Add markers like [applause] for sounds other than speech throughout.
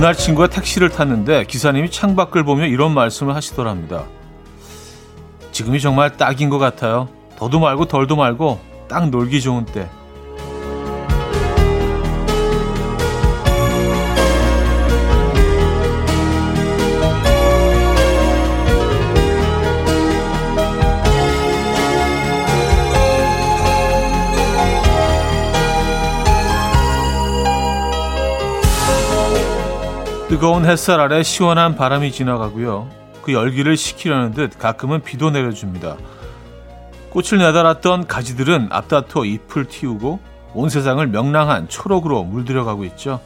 어느 날 친구가 택시를 탔는데 기사님이 창밖을 보며 이런 말씀을 하시더랍니다. 지금이 정말 딱인 것 같아요. 더도 말고 덜도 말고 딱 놀기 좋은 때. 뜨거운 햇살 아래 시원한 바람이 지나가고요. 그 열기를 식히려는 듯 가끔은 비도 내려줍니다. 꽃을 내달았던 가지들은 앞다퉈 잎을 틔우고 온 세상을 명랑한 초록으로 물들여가고 있죠.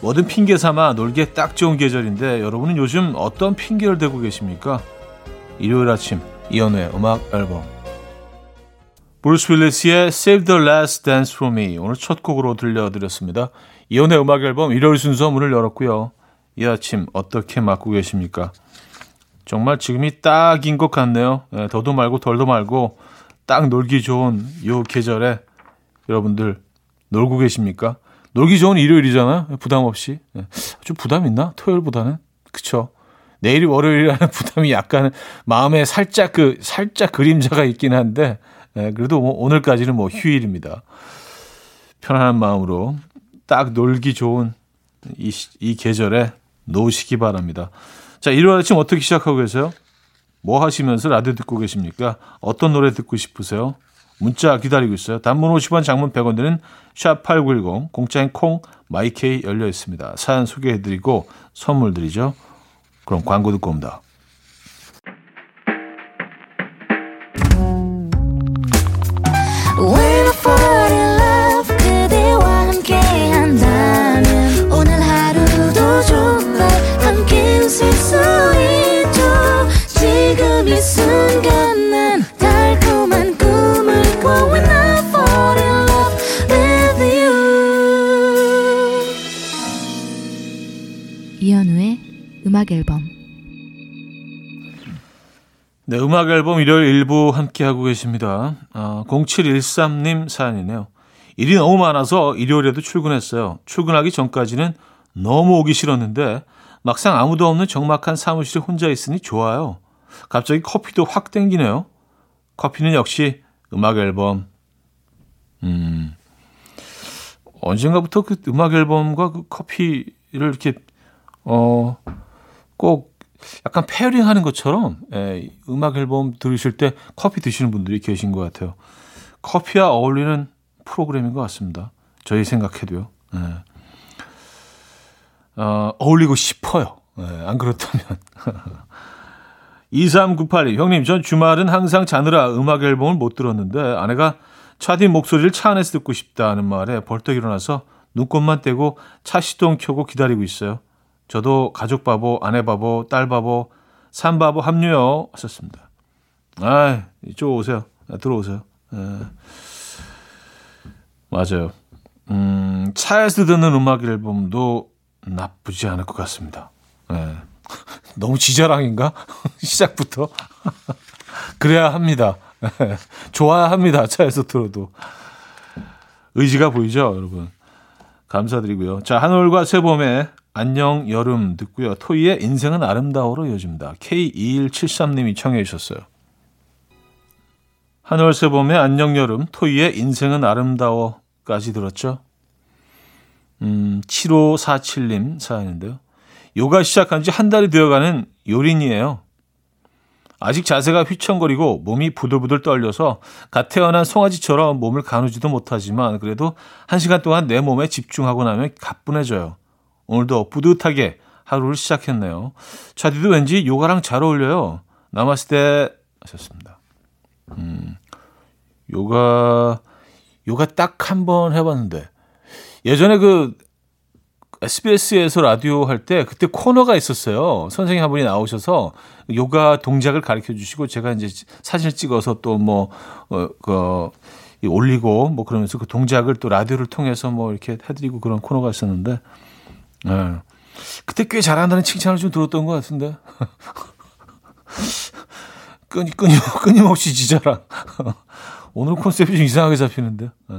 뭐든 핑계 삼아 놀기에 딱 좋은 계절인데 여러분은 요즘 어떤 핑계를 대고 계십니까? 일요일 아침 이현우의 음악 앨범 브루스 윌리스의 Save the Last Dance for Me 오늘 첫 곡으로 들려드렸습니다. 이연의 음악 앨범 일요일 순서 문을 열었고요. 이 아침 어떻게 맞고 계십니까? 정말 지금이 딱인 것 같네요. 예, 더도 말고 덜도 말고 딱 놀기 좋은 요 계절에 여러분들 놀고 계십니까? 놀기 좋은 일요일이잖아요. 부담 없이. 예, 좀 부담 있나? 토요일보다는. 그쵸? 내일이 월요일이라는 [laughs] 부담이 약간 마음에 살짝 그, 살짝 그림자가 있긴 한데, 예, 그래도 뭐 오늘까지는 뭐 휴일입니다. 편안한 마음으로 딱 놀기 좋은 이, 이 계절에 노시기 바랍니다. 자, 일요일 아침 어떻게 시작하고 계세요? 뭐 하시면서 라디오 듣고 계십니까? 어떤 노래 듣고 싶으세요? 문자 기다리고 있어요. 단문 50원, 장문 100원 드는 샵8910, 공짜인 콩, 마이케이 열려 있습니다. 사연 소개해 드리고 선물 드리죠. 그럼 광고 듣고 옵니다. 음악 앨범 네, 음악 앨범 일요일 일부 함께하고 계십니다. 아, 0713님 사연이네요. 일이 너무 많아서 일요일에도 출근했어요. 출근하기 전까지는 너무 오기 싫었는데 막상 아무도 없는 적막한 사무실에 혼자 있으니 좋아요. 갑자기 커피도 확 땡기네요. 커피는 역시 음악 앨범. 음. 언젠가부터 그 음악 앨범과 그 커피를 이렇게 어 꼭 약간 pairing 하는 것처럼 예, 음악 앨범 들으실 때 커피 드시는 분들이 계신 것 같아요. 커피와 어울리는 프로그램인 것 같습니다. 저희 생각해도요. 예. 어, 어울리고 싶어요. 예, 안 그렇다면. [laughs] 23982 형님 전 주말은 항상 자느라 음악 앨범을 못 들었는데 아내가 차디 목소리를 차 안에서 듣고 싶다는 말에 벌떡 일어나서 눈곱만 떼고 차 시동 켜고 기다리고 있어요. 저도 가족 바보, 아내 바보, 딸 바보, 산 바보 합류요. 하셨습니다. 아, 이쪽 오세요. 아, 들어오세요. 에. 예. 맞아요. 음, 차에서 듣는 음악 앨범도 나쁘지 않을 것 같습니다. 예. [laughs] 너무 지자랑인가? [laughs] 시작부터. [laughs] 그래야 합니다. 예. 좋아야 합니다. 차에서 들어도. 의지가 보이죠, 여러분. 감사드리고요. 자, 한올과 세봄의 안녕 여름 듣고요. 토이의 인생은 아름다워로 이어집니다. K2173님이 청해 주셨어요. 한월세 봄의 안녕 여름, 토이의 인생은 아름다워까지 들었죠. 음, 7547님 사연인데요. 요가 시작한 지 한 달이 되어가는 요린이에요. 아직 자세가 휘청거리고 몸이 부들부들 떨려서 갓 태어난 송아지처럼 몸을 가누지도 못하지만 그래도 한 시간 동안 내 몸에 집중하고 나면 가뿐해져요. 오늘도 뿌듯하게 하루를 시작했네요. 차디도 왠지 요가랑 잘 어울려요. 남았을 때 하셨습니다. 음, 요가 요가 딱 한 번 해봤는데 예전에 그 SBS에서 라디오 할 때 그때 코너가 있었어요. 선생님 한 분이 나오셔서 요가 동작을 가르쳐 주시고 제가 이제 사진을 찍어서 또 뭐 어, 그 올리고 뭐 그러면서 그 동작을 또 라디오를 통해서 뭐 이렇게 해드리고 그런 코너가 있었는데 네. 그때 꽤 잘한다는 칭찬을 좀 들었던 것 같은데. [laughs] 끊임, 끊임, 끊임없이 지자라. [laughs] 오늘 컨셉이 좀 이상하게 잡히는데. 네.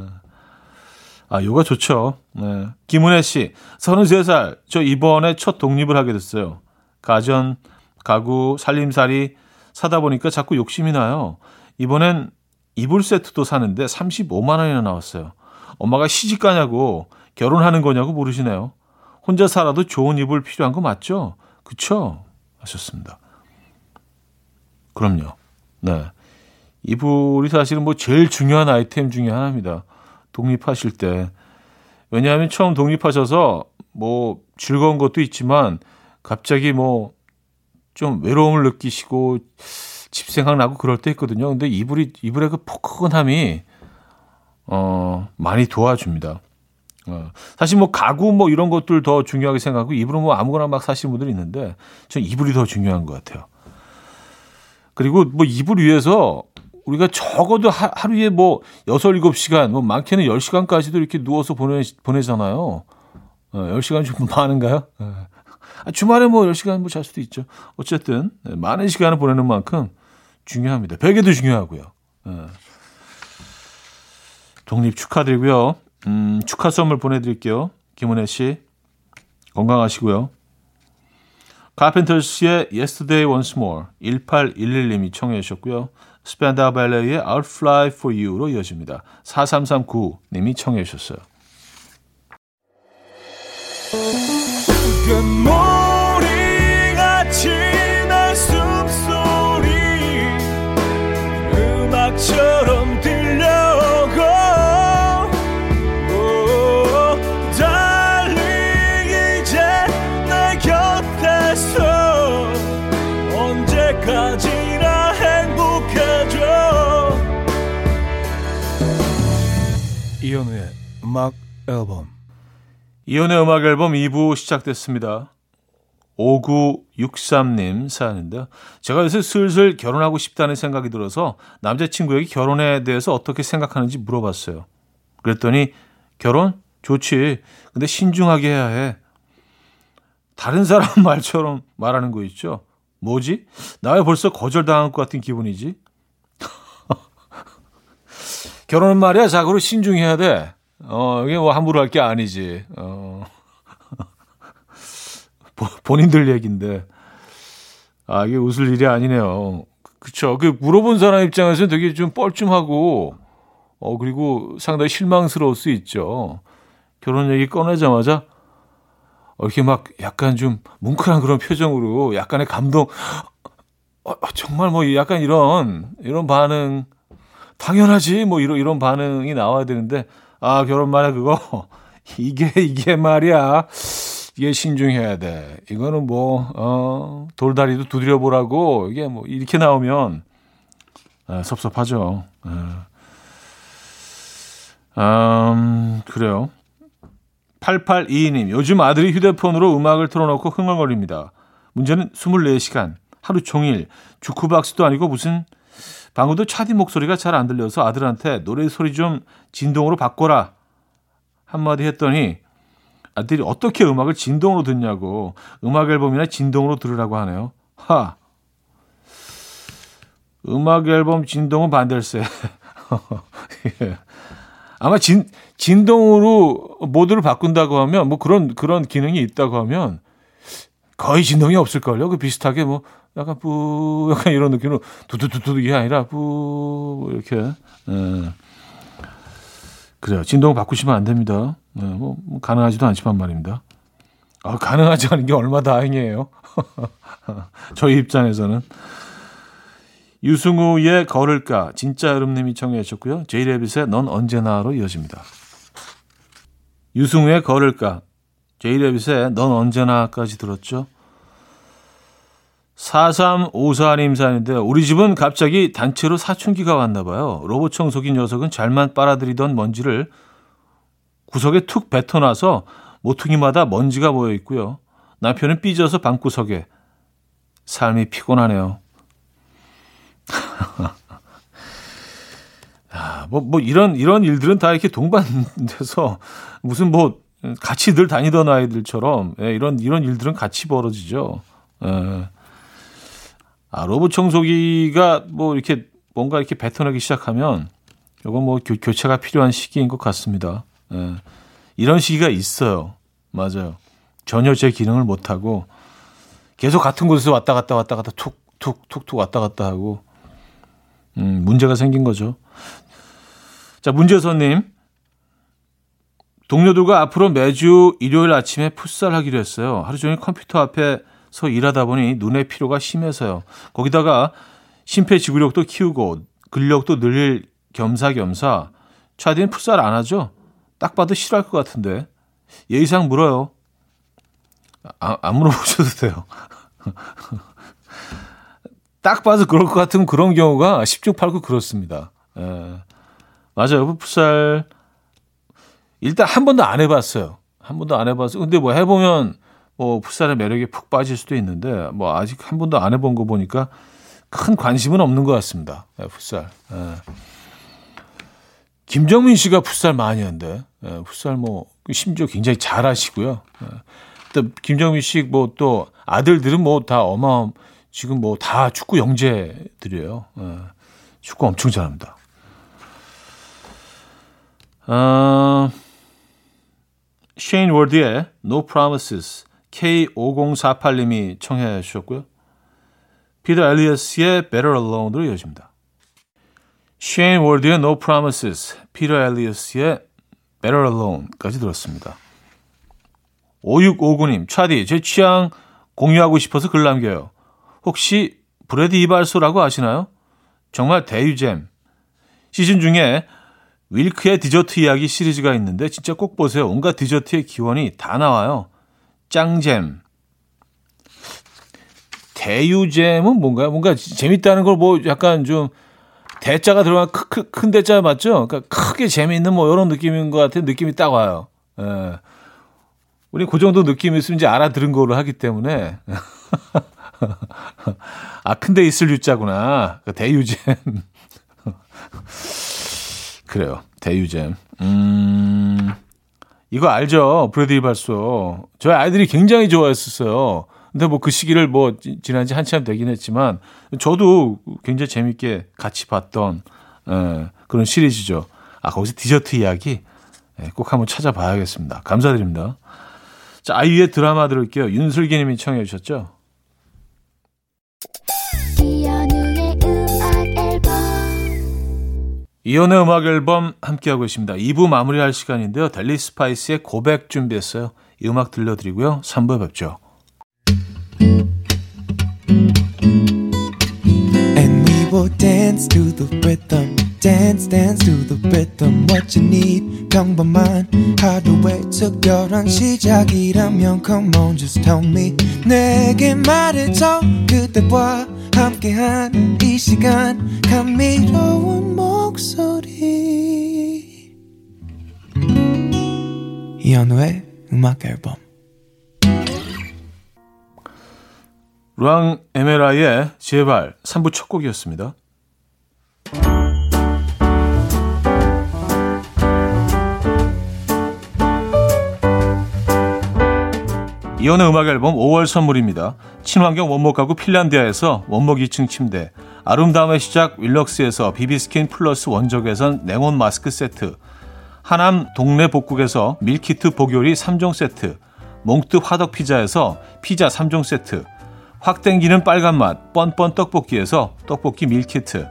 아, 요가 좋죠. 네. 김은혜 씨, 33살. 저 이번에 첫 독립을 하게 됐어요. 가전, 가구, 살림살이 사다 보니까 자꾸 욕심이 나요. 이번엔 이불 세트도 사는데 35만 원이나 나왔어요. 엄마가 시집 가냐고 결혼하는 거냐고 물으시네요. 혼자 살아도 좋은 이불 필요한 거 맞죠? 그쵸? 하셨습니다. 그럼요. 네. 이불이 사실은 뭐 제일 중요한 아이템 중에 하나입니다. 독립하실 때. 왜냐하면 처음 독립하셔서 뭐 즐거운 것도 있지만 갑자기 뭐 좀 외로움을 느끼시고 집 생각나고 그럴 때 있거든요. 근데 이불이, 이불의 그 포근함이 어, 많이 도와줍니다. 어, 사실 뭐 가구 뭐 이런 것들 더 중요하게 생각하고 이불은 뭐 아무거나 막 사시는 분들이 있는데 전 이불이 더 중요한 것 같아요. 그리고 뭐 이불 위에서 우리가 적어도 하, 하루에 뭐 6, 7시간, 뭐 많게는 10시간까지도 이렇게 누워서 보내, 보내잖아요. 어, 10시간 좀 많은가요? 어. 아, 주말에 뭐 10시간 뭐 잘 수도 있죠. 어쨌든, 네, 많은 시간을 보내는 만큼 중요합니다. 베개도 중요하고요. 어. 독립 축하드리고요. 음, 축하 선물 보내드릴게요. 김은혜 씨. 건강하시고요. 카펜터스의 Yesterday Once More 1811님이 청해 주셨고요. 스펜다 발레의 I'll Fly For You로 이어집니다. 4339님이 청해 주셨어요. 앨범 이혼의 음악 앨범 2부 시작됐습니다. 5963님 사연인데 제가 요새 슬슬 결혼하고 싶다는 생각이 들어서 남자친구에게 결혼에 대해서 어떻게 생각하는지 물어봤어요. 그랬더니 결혼? 좋지. 근데 신중하게 해야 해. 다른 사람 [laughs] 말처럼 말하는 거 있죠? 뭐지? 나왜 벌써 거절당한 것 같은 기분이지? [laughs] 결혼은 말이야 자고로 신중해야 돼. 어, 이게 뭐 함부로 할 게 아니지. 어. [laughs] 본인들 얘기인데. 아, 이게 웃을 일이 아니네요. 그쵸. 그 물어본 사람 입장에서는 되게 좀 뻘쭘하고, 어, 그리고 상당히 실망스러울 수 있죠. 결혼 얘기 꺼내자마자, 어, 이렇게 막 약간 좀 뭉클한 그런 표정으로 약간의 감동, 어, 정말 뭐 약간 이런, 이런 반응, 당연하지, 뭐 이런, 이런 반응이 나와야 되는데, 아, 결혼 말이야, 그거. [laughs] 이게, 이게 말이야. 이게 신중해야 돼. 이거는 뭐, 어, 돌다리도 두드려 보라고, 이게 뭐, 이렇게 나오면, 아, 섭섭하죠. 아. 음, 그래요. 8822님, 요즘 아들이 휴대폰으로 음악을 틀어놓고 흥얼거립니다. 문제는 24시간, 하루 종일, 주크박스도 아니고 무슨 방금도 차디 목소리가 잘 안 들려서 아들한테 노래 소리 좀 진동으로 바꿔라 한마디 했더니 아들이 어떻게 음악을 진동으로 듣냐고 음악 앨범이나 진동으로 들으라고 하네요. 하. 음악 앨범 진동은 반댈세. [laughs] 예. 아마 진 진동으로 모드를 바꾼다고 하면 뭐 그런 그런 기능이 있다고 하면 거의 진동이 없을걸요. 그 비슷하게 뭐 약간 뿌 [laughs] 약간 이런 느낌으로 두두두두 이게 아니라 뿌 이렇게 예. 그래요. 진동 바꾸시면 안 됩니다. 예, 뭐, 뭐 가능하지도 않지만 말입니다. 아, 가능하지 않은 게 얼마 다행이에요. [laughs] 저희 입장에서는 유승우의 걸을까 진짜 여름님이 청해 주셨고요. 제이레빗의 넌 언제나로 이어집니다. 유승우의 걸을까 제이레빗의 넌 언제나까지 들었죠. 4354님 사연인데 우리 집은 갑자기 단체로 사춘기가 왔나 봐요. 로봇 청소기 녀석은 잘만 빨아들이던 먼지를 구석에 툭 뱉어놔서 모퉁이마다 먼지가 모여 있고요. 남편은 삐져서 방구석에 삶이 피곤하네요. [laughs] 아, 뭐, 뭐, 이런, 이런 일들은 다 이렇게 동반돼서 무슨 뭐, 같이 늘 다니던 아이들처럼, 예, 이런, 이런 일들은 같이 벌어지죠. 예. 아, 로봇 청소기가 뭐 이렇게 뭔가 이렇게 뱉어내기 시작하면 이건 뭐 교, 교체가 필요한 시기인 것 같습니다. 예. 이런 시기가 있어요. 맞아요. 전혀 제 기능을 못하고 계속 같은 곳에서 왔다 갔다 왔다 갔다 툭, 툭, 툭, 툭 왔다 갔다 하고, 음, 문제가 생긴 거죠. 자, 문재선님. 동료들과 앞으로 매주 일요일 아침에 풋살 하기로 했어요. 하루 종일 컴퓨터 앞에 서 일하다 보니 눈의 피로가 심해서요. 거기다가 심폐지구력도 키우고 근력도 늘릴 겸사겸사 차디는 풋살 안 하죠? 딱 봐도 싫어할 것 같은데 예의상 물어요. 아, 안 물어보셔도 돼요. [laughs] 딱 봐도 그럴 것 같으면 그런 경우가 10중 8구 그렇습니다. 예. 맞아요. 풋살 일단 한 번도 안 해봤어요. 한 번도 안 해봤어요. 근데 뭐 해보면 뭐 풋살의 매력에 푹 빠질 수도 있는데 뭐 아직 한 번도 안 해본 거 보니까 큰 관심은 없는 것 같습니다. 예, 풋살. 예. 김정민 씨가 풋살 많이 한데 예, 풋살 뭐 심지어 굉장히 잘하시고요. 예. 또 김정민 씨 뭐 또 아들들은 뭐 다 어마어마 지금 뭐 다 축구 영재들이에요. 예. 축구 엄청 잘합니다. 어, 쉐인 워드의 No Promises K5048님이 청해 주셨고요. 피터 엘리어스의 Better Alone으로 이어집니다. 쉐인 워드의 No Promises, 피터 엘리어스의 Better Alone까지 들었습니다. 5659님, 차디, 제 취향 공유하고 싶어서 글 남겨요. 혹시 브레드 이발소라고 아시나요? 정말 대유잼. 시즌 중에 윌크의 디저트 이야기 시리즈가 있는데 진짜 꼭 보세요. 온갖 디저트의 기원이 다 나와요. 짱잼. 대유잼은 뭔가요? 뭔가 재밌다는 걸 뭐 약간 좀 대자가 들어간 큰, 큰 대자 맞죠? 그러니까 크게 재미있는 뭐 이런 느낌인 것 같은 느낌이 딱 와요. 예. 우리 그 정도 느낌이 있으면 이제 알아들은 거로 하기 때문에. [laughs] 아, 큰데 있을 유자구나. 그 대유잼. [laughs] 그래요. 대유잼. 음, 이거 알죠? 브래드리 발소. 저희 아이들이 굉장히 좋아했었어요. 근데 뭐 그 시기를 뭐 지난 지 한참 되긴 했지만 저도 굉장히 재밌게 같이 봤던 에, 그런 시리즈죠. 아, 거기서 디저트 이야기 에, 꼭 한번 찾아봐야겠습니다. 감사드립니다. 자, 아이유의 드라마 들을게요. 윤슬기 님이 청해 주셨죠? 이현우의 음악 앨범 함께하고 있습니다. 2부 마무리할 시간인데요. 델리 스파이스의 고백 준비했어요. 이 음악 들려드리고요. 3부에 뵙죠. Will dance to the rhythm. dance dance to the rhythm what you need 평범한 하루의 특별한 시작이라면 come on just tell me 내게 말해줘 그대와 함께한 이 시간 감미로운 목소리 이현우의 음악 앨범 루앙 에메라의 제발 3부 첫 곡이었습니다. 이혼의 음악 앨범 5월 선물입니다. 친환경 원목 가구 핀란디아에서 원목 2층 침대, 아름다움의 시작 윌럭스에서 비비스킨 플러스 원적외선 냉온 마스크 세트, 하남 동네 복국에서 밀키트 복요리 3종 세트, 몽뜨 화덕 피자에서 피자 3종 세트, 확 땡기는 빨간맛 뻔뻔 떡볶이에서 떡볶이 밀키트,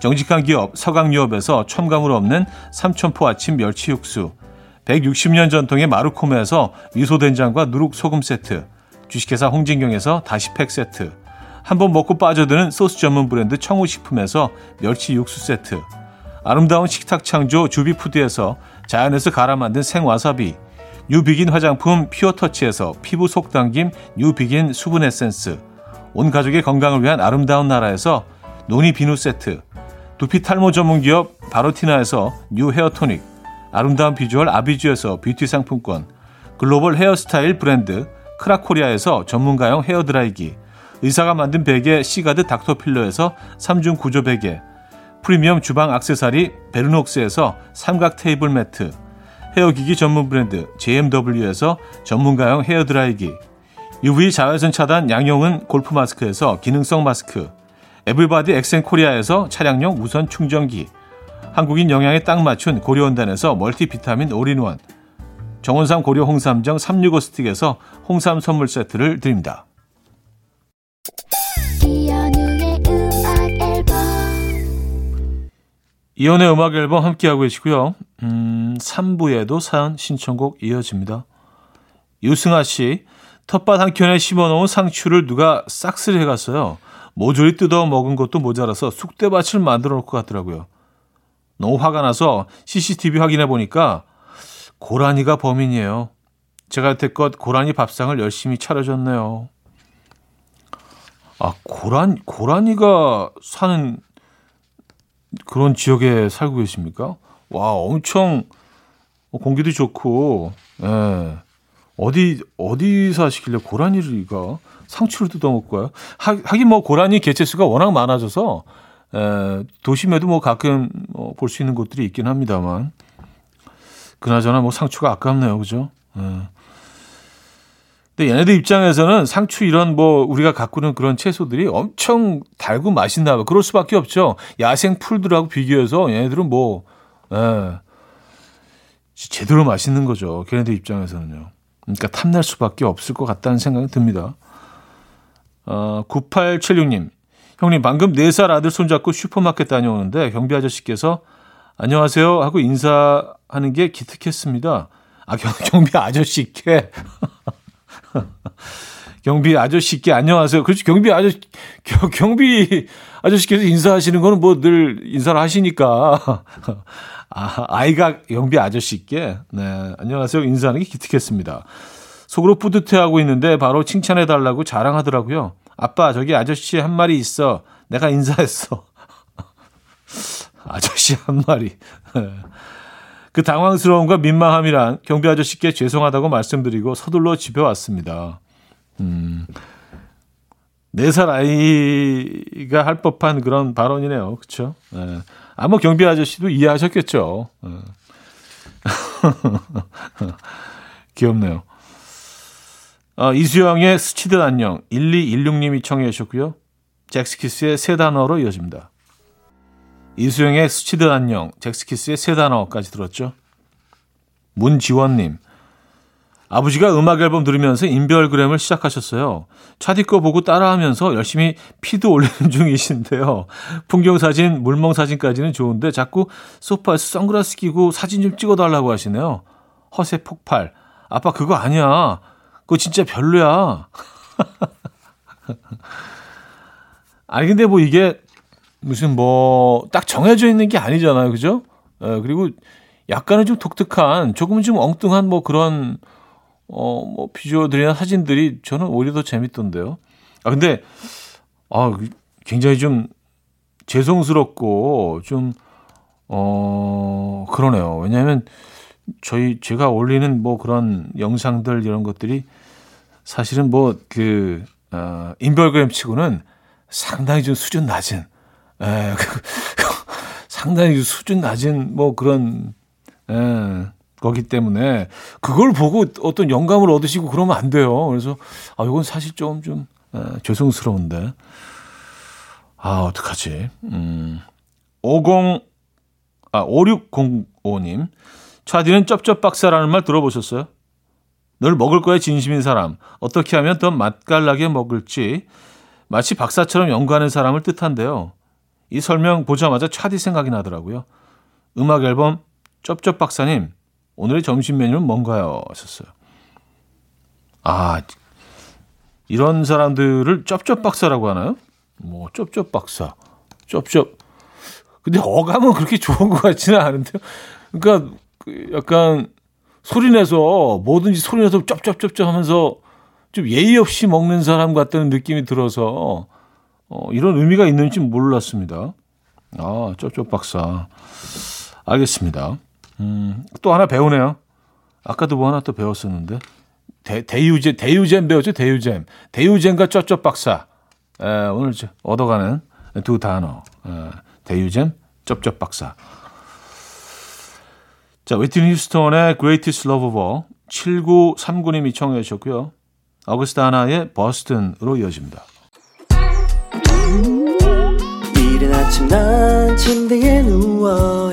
정직한 기업 서강유업에서 첨가물 없는 삼천포 아침 멸치 육수, 160년 전통의 마루코메에서 미소된장과 누룩소금 세트, 주식회사 홍진경에서 다시팩 세트, 한번 먹고 빠져드는 소스 전문 브랜드 청우식품에서 멸치 육수 세트, 아름다운 식탁 창조 주비푸드에서 자연에서 갈아 만든 생와사비, 뉴비긴 화장품 피어터치에서 피부 속당김 뉴비긴 수분 에센스, 온 가족의 건강을 위한 아름다운 나라에서 노니 비누 세트, 두피 탈모 전문 기업 바로티나에서 뉴 헤어 토닉, 아름다운 비주얼 아비주에서 뷰티 상품권, 글로벌 헤어스타일 브랜드 크라코리아에서 전문가용 헤어 드라이기, 의사가 만든 베개 시가드 닥터필러에서 3중 구조 베개, 프리미엄 주방 악세사리 베르녹스에서 삼각 테이블 매트, 헤어기기 전문 브랜드 JMW에서 전문가용 헤어 드라이기, UV 자외선 차단 양용은 골프 마스크에서 기능성 마스크, 에블바디 엑센 코리아에서 차량용 무선 충전기, 한국인 영양에 딱 맞춘 고려원단에서 멀티비타민 올인원 정원삼 고려 홍삼정 365 스틱에서 홍삼 선물 세트를 드립니다. 이연의 음악 앨범 함께하고 계시고요. 음, 3부에도 사연 신청곡 이어집니다. 유승아 씨, 텃밭 한켠에 심어놓은 상추를 누가 싹쓸이 해갔어요. 모조리 뜯어 먹은 것도 모자라서 쑥대밭을 만들어 놓고 갔더라고요. 너무 화가 나서 CCTV 확인해 보니까 고라니가 범인이에요. 제가 여태껏 고라니 밥상을 열심히 차려줬네요. 아, 고란, 고라니가 사는 그런 지역에 살고 계십니까? 와, 엄청 공기도 좋고, 예. 어디, 어디 사시길래 고라니가 상추를 뜯어먹고요? 하긴 뭐 고라니 개체수가 워낙 많아져서, 에, 도심에도 뭐 가끔 뭐 볼수 있는 곳들이 있긴 합니다만, 그나저나 뭐 상추가 아깝네요. 그죠? 에. 근데 얘네들 입장에서는 상추 이런 뭐 우리가 가꾸는 그런 채소들이 엄청 달고 맛있나 봐. 그럴 수밖에 없죠. 야생 풀들하고 비교해서 얘네들은 뭐, 에, 제대로 맛있는 거죠. 걔네들 입장에서는요. 그러니까 탐날 수밖에 없을 것 같다는 생각이 듭니다. 어, 9876님. 형님, 방금 4살 아들 손잡고 슈퍼마켓 다녀오는데 경비 아저씨께서 안녕하세요 하고 인사하는 게 기특했습니다. 아, 경, [laughs] 경비 아저씨께. [laughs] 경비 아저씨께 안녕하세요. 그렇지, 경비 아저씨, 경비 아저씨께서 인사하시는 거는 뭐 늘 인사를 하시니까. [laughs] 아, 아이가 영비 아저씨께, 네, 안녕하세요. 인사하는 게 기특했습니다. 속으로 뿌듯해하고 있는데 바로 칭찬해 달라고 자랑하더라고요. 아빠, 저기 아저씨 한 마리 있어. 내가 인사했어. [laughs] 아저씨 한 마리. 네. [laughs] 그 당황스러움과 민망함이란 경비 아저씨께 죄송하다고 말씀드리고 서둘러 집에 왔습니다. 음, 4살 아이가 할 법한 그런 발언이네요. 그쵸? 네. 아마 경비 아저씨도 이해하셨겠죠. 네. [laughs] 귀엽네요. 어, 이수영의 스치듯 안녕 1216님이 청해 주셨고요. 잭스키스의 세 단어로 이어집니다. 이수영의 스치듯 안녕, 잭스키스의 세 단어까지 들었죠. 문지원님, 아버지가 음악 앨범 들으면서 인별그램을 시작하셨어요. 차디 거 보고 따라하면서 열심히 피도 올리는 [laughs] 중이신데요. 풍경 사진, 물멍 사진까지는 좋은데 자꾸 소파에서 선글라스 끼고 사진 좀 찍어달라고 하시네요. 허세 폭발. 아빠 그거 아니야. 그거 진짜 별로야. [laughs] 아니 근데 뭐 이게 무슨 뭐 딱 정해져 있는 게 아니잖아요. 그죠? 에, 그리고 약간은 좀 독특한 조금 좀 엉뚱한 뭐 그런 어, 뭐, 비주얼들이나 사진들이 저는 오히려 더 재밌던데요. 아, 근데, 아, 굉장히 좀 죄송스럽고 좀, 어, 그러네요. 왜냐하면 저희, 제가 올리는 뭐 그런 영상들 이런 것들이 사실은 뭐 그, 어, 인별그램 치고는 상당히 좀 수준 낮은, 에, 그, [laughs] 상당히 수준 낮은 뭐 그런, 에, 거기 때문에 그걸 보고 어떤 영감을 얻으시고 그러면 안 돼요. 그래서 아 이건 사실 좀좀 죄송스러운데 아 어떡하지? 음. 50 아, 5605님. 차디는 쩝쩝 박사라는 말 들어보셨어요? 늘 먹을 거에 진심인 사람. 어떻게 하면 더 맛깔나게 먹을지 마치 박사처럼 연구하는 사람을 뜻한데요. 이 설명 보자마자 차디 생각이 나더라고요. 음악 앨범 쩝쩝 박사님 오늘의 점심 메뉴는 뭔가요? 하셨어요. 아, 이런 사람들을 쩝쩝 박사라고 하나요? 뭐, 쩝쩝 박사. 쩝쩝. 근데 어감은 그렇게 좋은 것 같지는 않은데요. 그러니까, 약간, 소리내서, 뭐든지 소리내서 쩝쩝쩝쩝 하면서 좀 예의 없이 먹는 사람 같다는 느낌이 들어서, 어, 이런 의미가 있는지 몰랐습니다. 아, 쩝쩝 박사. 알겠습니다. 음, 또 하나 배우네요. 아까도 뭐 하나 또 배웠었는데. 대, 대유잼, 대유잼 배웠죠? 대유잼. 대유잼과 쩝쩝 박사. 에, 오늘 얻어가는 두 단어. 에, 대유잼, 쩝쩝 박사. 자, 웨이트니 휴스턴의 Greatest Love of All 7939님이 청해 주셨고요. 어거스트 하나의 버스턴으로 이어집니다. 이른 아침 난 침대에 누워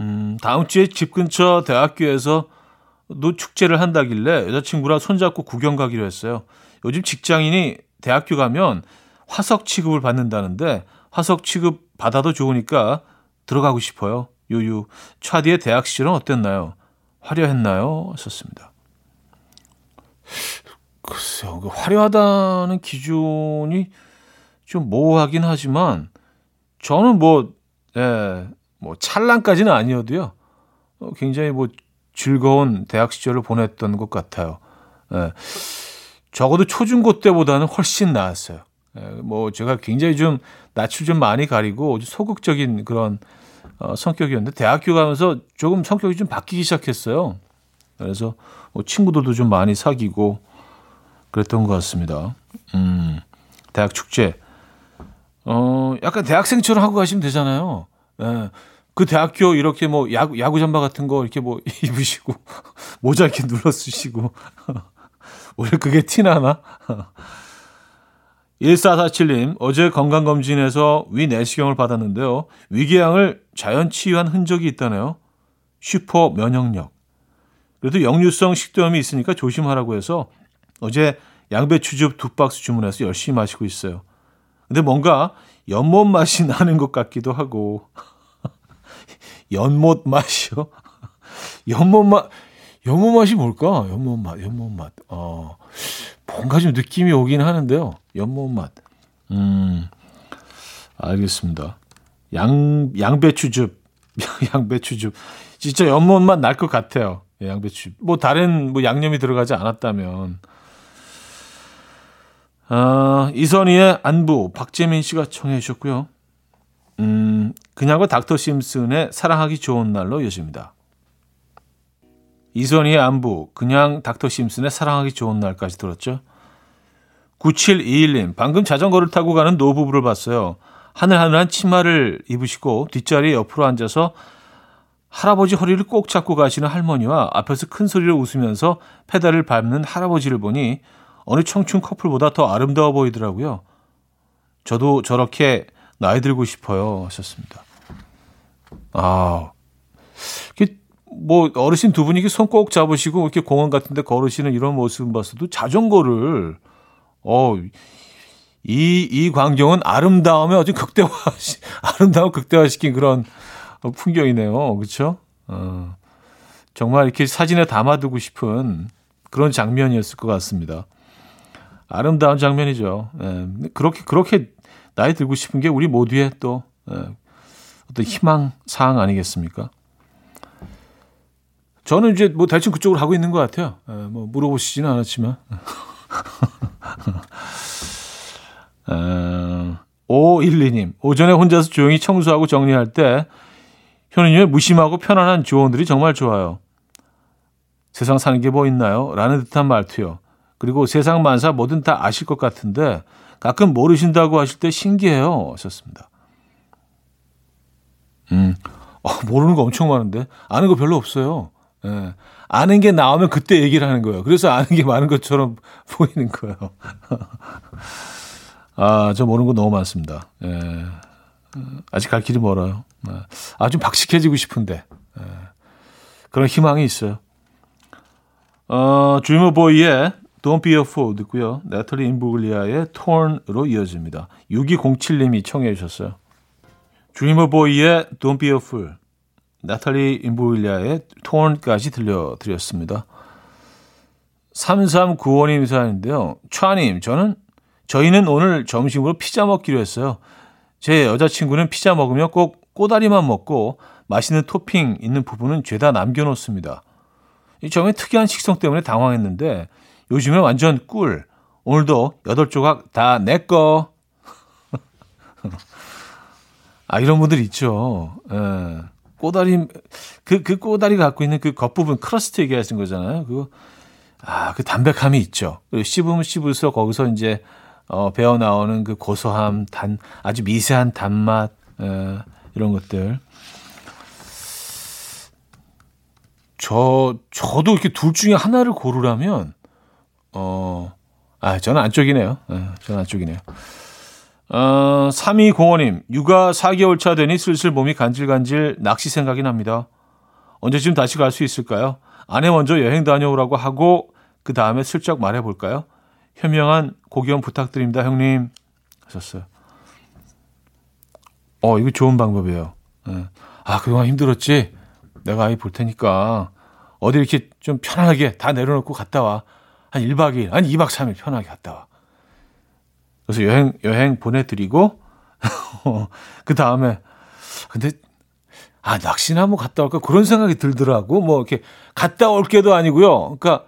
음, 다음 주에 집 근처 대학교에서 노 축제를 한다길래 여자친구랑 손잡고 구경 가기로 했어요. 요즘 직장인이 대학교 가면 화석 취급을 받는다는데 화석 취급 받아도 좋으니까 들어가고 싶어요. 유유. 차디의 대학 시절은 어땠나요? 화려했나요? 썼습니다. 글쎄요. 그 화려하다는 기준이 좀 모호하긴 하지만 저는 뭐, 예, 뭐 찰랑까지는 아니어도요. 어, 굉장히 뭐 즐거운 대학 시절을 보냈던 것 같아요. 예. 적어도 초중고 때보다는 훨씬 나았어요. 예, 뭐 제가 굉장히 좀 낯을 좀 많이 가리고 소극적인 그런 어, 성격이었는데 대학교 가면서 조금 성격이 좀 바뀌기 시작했어요. 그래서 뭐 친구들도 좀 많이 사귀고 그랬던 것 같습니다. 음, 대학 축제. 어, 약간 대학생처럼 하고 가시면 되잖아요. 예. 그 대학교 이렇게 뭐 야구, 야구 잠바 같은 거 이렇게 뭐 [laughs] 입으시고 모자 이렇게 눌러 쓰시고 오늘 [laughs] 그게 티나나? 1447님, [laughs] 어제 건강검진에서 위 내시경을 받았는데요. 위궤양을 자연 치유한 흔적이 있다네요. 슈퍼 면역력. 그래도 역류성 식도염이 있으니까 조심하라고 해서 어제 양배추즙 두 박스 주문해서 열심히 마시고 있어요. 근데 뭔가 연못 맛이 나는 것 같기도 하고. 연못 맛이요? [laughs] 연못 맛, 연못 맛이 뭘까? 연못 맛, 연못 맛. 어, 뭔가 좀 느낌이 오긴 하는데요. 연못 맛. 음, 알겠습니다. 양, 양배추즙. [laughs] 양배추즙. 진짜 연못 맛 날 것 같아요. 예, 양배추. 뭐 다른 뭐 양념이 들어가지 않았다면. 아, 이선희의 안부 박재민 씨가 청해 주셨고요. 음, 그냥과 닥터 심슨의 사랑하기 좋은 날로 이어집니다. 이선희의 안부, 그냥 닥터 심슨의 사랑하기 좋은 날까지 들었죠. 9721님, 방금 자전거를 타고 가는 노부부를 봤어요. 하늘하늘한 치마를 입으시고 뒷자리에 옆으로 앉아서 할아버지 허리를 꼭 잡고 가시는 할머니와 앞에서 큰 소리로 웃으면서 페달을 밟는 할아버지를 보니 어느 청춘 커플보다 더 아름다워 보이더라고요. 저도 저렇게 나이 들고 싶어요. 하셨습니다. 아, 뭐 어르신 두 분이 손 꼭 잡으시고 이렇게 공원 같은데 걸으시는 이런 모습 봤어도 자전거를 어. 이, 이 광경은 아름다움에 아주 극대화, [laughs] 아름다움 극대화시킨 그런 풍경이네요. 그렇죠? 어, 정말 이렇게 사진에 담아두고 싶은 그런 장면이었을 것 같습니다. 아름다운 장면이죠. 예, 그렇게 그렇게 나이 들고 싶은 게 우리 모두의 또 예, 어떤 희망 사항 아니겠습니까? 저는 이제 뭐 대충 그쪽으로 하고 있는 것 같아요. 예, 뭐 물어보시지는 않았지만. [laughs] 어, 512님, 오전에 혼자서 조용히 청소하고 정리할 때 현우님의 무심하고 편안한 조언들이 정말 좋아요. 세상 사는 게 뭐 있나요? 라는 듯한 말투요. 그리고 세상 만사 뭐든 다 아실 것 같은데 가끔 모르신다고 하실 때 신기해요. 하셨습니다. 음, 어, 모르는 거 엄청 많은데 아는 거 별로 없어요. 예. 아는 게 나오면 그때 얘기를 하는 거예요. 그래서 아는 게 많은 것처럼 [laughs] 보이는 거예요. [laughs] 아, 저 모르는 거 너무 많습니다. 예. 아직 갈 길이 멀어요. 아, 좀 박식해지고 싶은데. 예. 그런 희망이 있어요. 어, 드리머보이의 Don't Be a Fool 듣고요. 나탈리 임브룰리아의 Torn으로 이어집니다. 6207님이 청해 주셨어요. 드리머보이의 Don't Be a Fool, 나탈리 임브룰리아의 Torn까지 들려드렸습니다. 3395님 사연인데요. 차님, 저는, 저희는 오늘 점심으로 피자 먹기로 했어요. 제 여자친구는 피자 먹으면 꼭 꼬다리만 먹고 맛있는 토핑 있는 부분은 죄다 남겨놓습니다. 이 점의 특이한 식성 때문에 당황했는데 요즘에 완전 꿀. 오늘도 여덟 조각 다 내 거. [laughs] 아, 이런 분들 있죠. 예. 꼬다리, 그, 그 꼬다리 갖고 있는 그 겉부분, crust 얘기하신 거잖아요. 그거, 아, 그 담백함이 있죠. 씹으면 씹을수록 거기서 이제, 어, 배어 나오는 그 고소함, 단, 아주 미세한 단맛, 예, 이런 것들. 저, 저도 이렇게 둘 중에 하나를 고르라면, 어, 아, 저는 안쪽이네요. 예, 저는 안쪽이네요. 어, 3205님, 육아 4개월 차 되니 슬슬 몸이 간질간질 낚시 생각이 납니다. 언제쯤 다시 갈 수 있을까요? 아내 먼저 여행 다녀오라고 하고, 그 다음에 슬쩍 말해볼까요? 현명한 고견 부탁드립니다, 형님. 하셨어요. 어, 이거 좋은 방법이에요. 네. 아, 그동안 힘들었지? 내가 아이 볼 테니까, 어디 이렇게 좀 편하게 다 내려놓고 갔다 와. 한 1박 2일, 아니 2박 3일 편하게 갔다 와. 그래서 여행, 여행 보내드리고, [laughs] 그 다음에, 근데, 아, 낚시나 한번 갔다 올까? 그런 생각이 들더라고. 뭐, 이렇게, 갔다 올 게도 아니고요. 그러니까,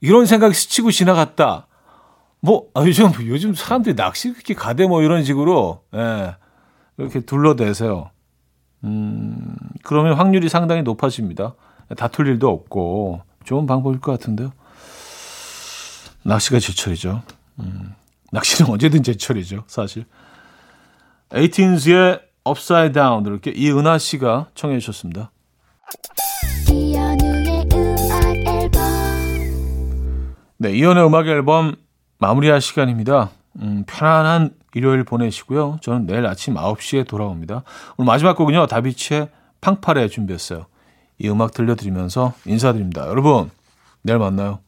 이런 생각이 스치고 지나갔다. 뭐, 아, 요즘, 요즘 사람들이 낚시 그렇게 가대 뭐 이런 식으로, 예, 이렇게 둘러대세요. 음, 그러면 확률이 상당히 높아집니다. 다툴 일도 없고, 좋은 방법일 것 같은데요. 낚시가 제철이죠. 음. 낚시는 [laughs] 언제든 제철이죠, 사실. 에이틴즈의 Upside Down 이렇게 이은하 씨가 청해 주셨습니다. 네, 이연의 음악 앨범 마무리할 시간입니다. 음, 편안한 일요일 보내시고요. 저는 내일 아침 9시에 돌아옵니다. 오늘 마지막 곡은요. 다비치의 팡파레 준비했어요. 이 음악 들려드리면서 인사드립니다. 여러분, 내일 만나요.